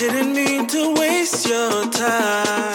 didn't mean to waste your time.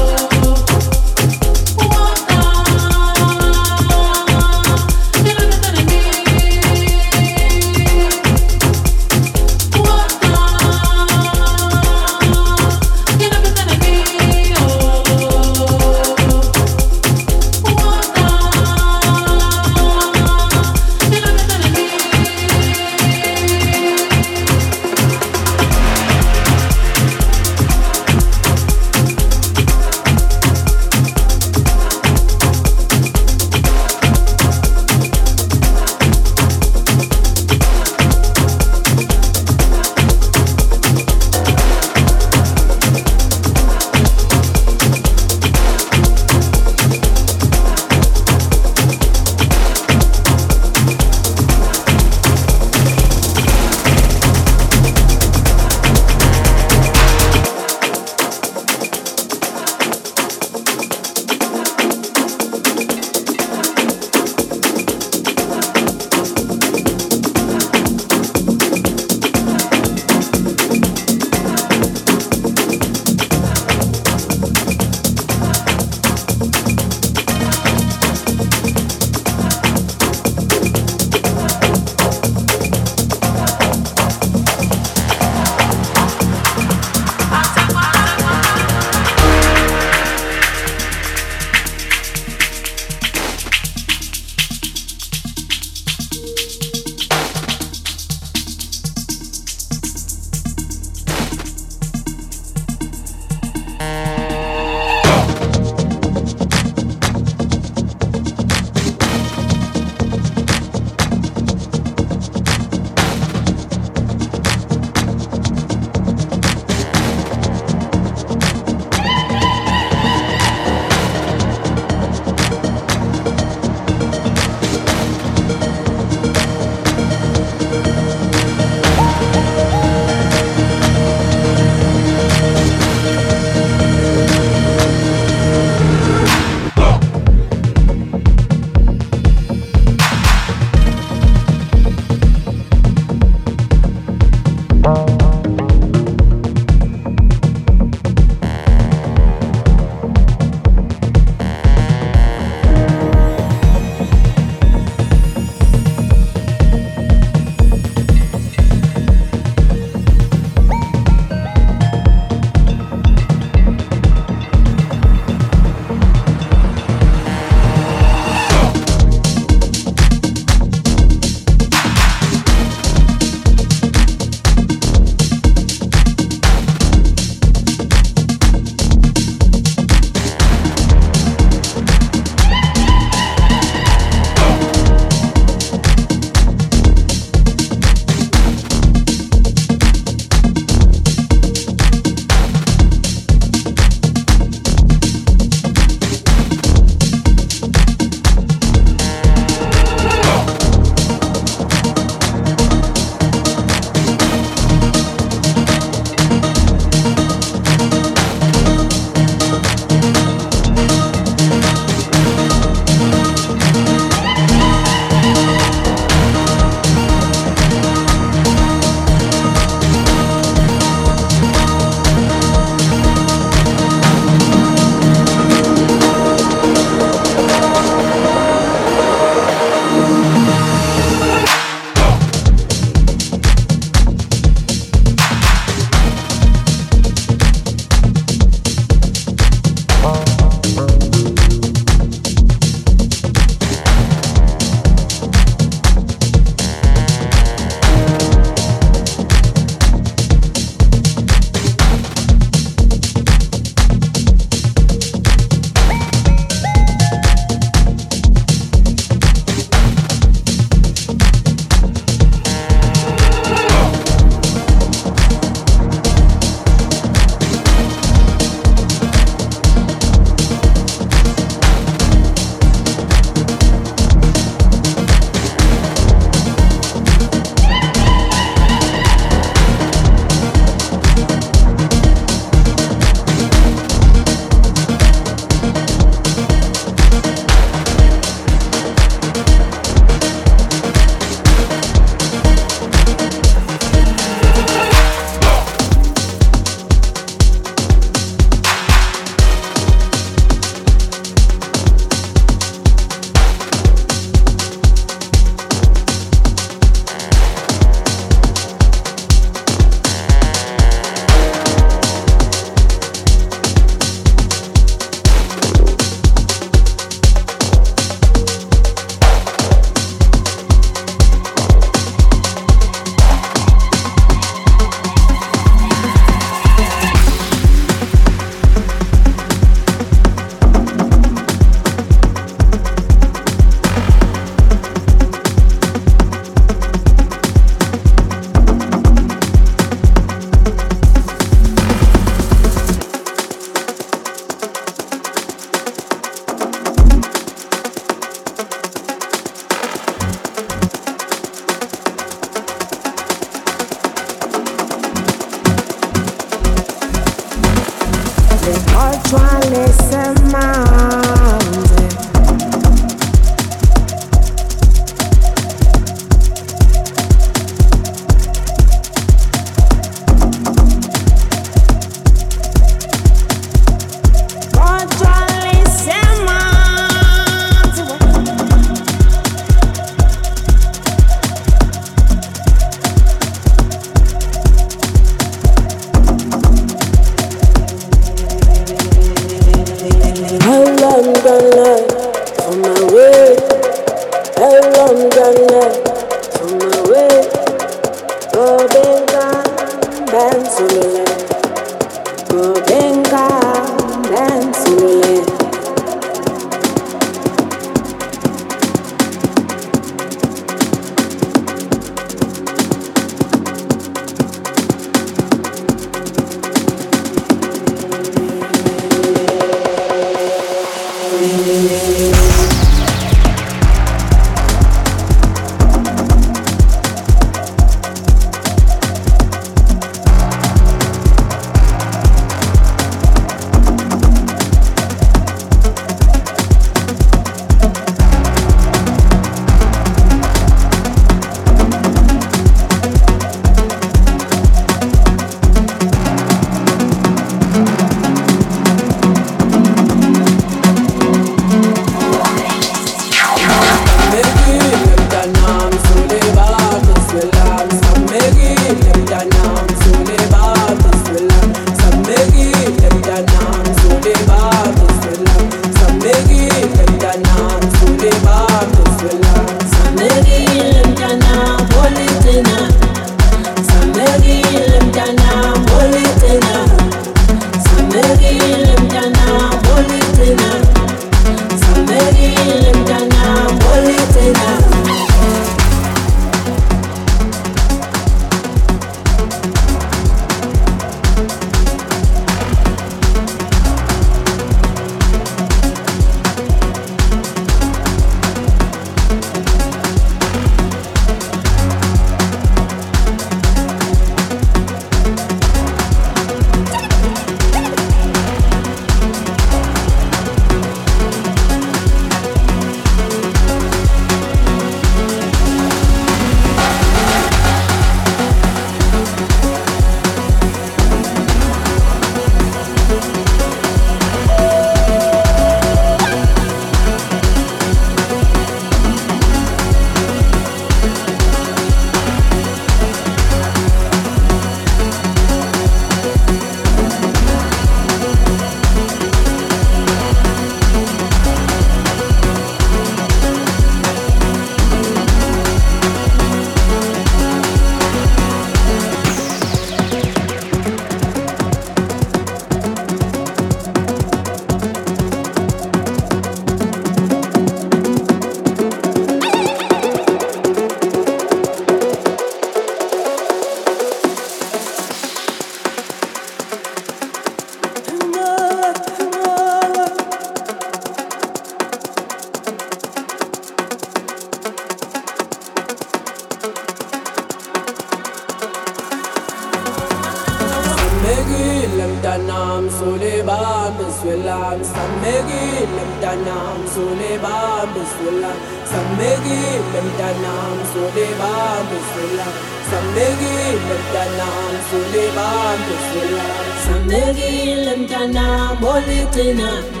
Enough.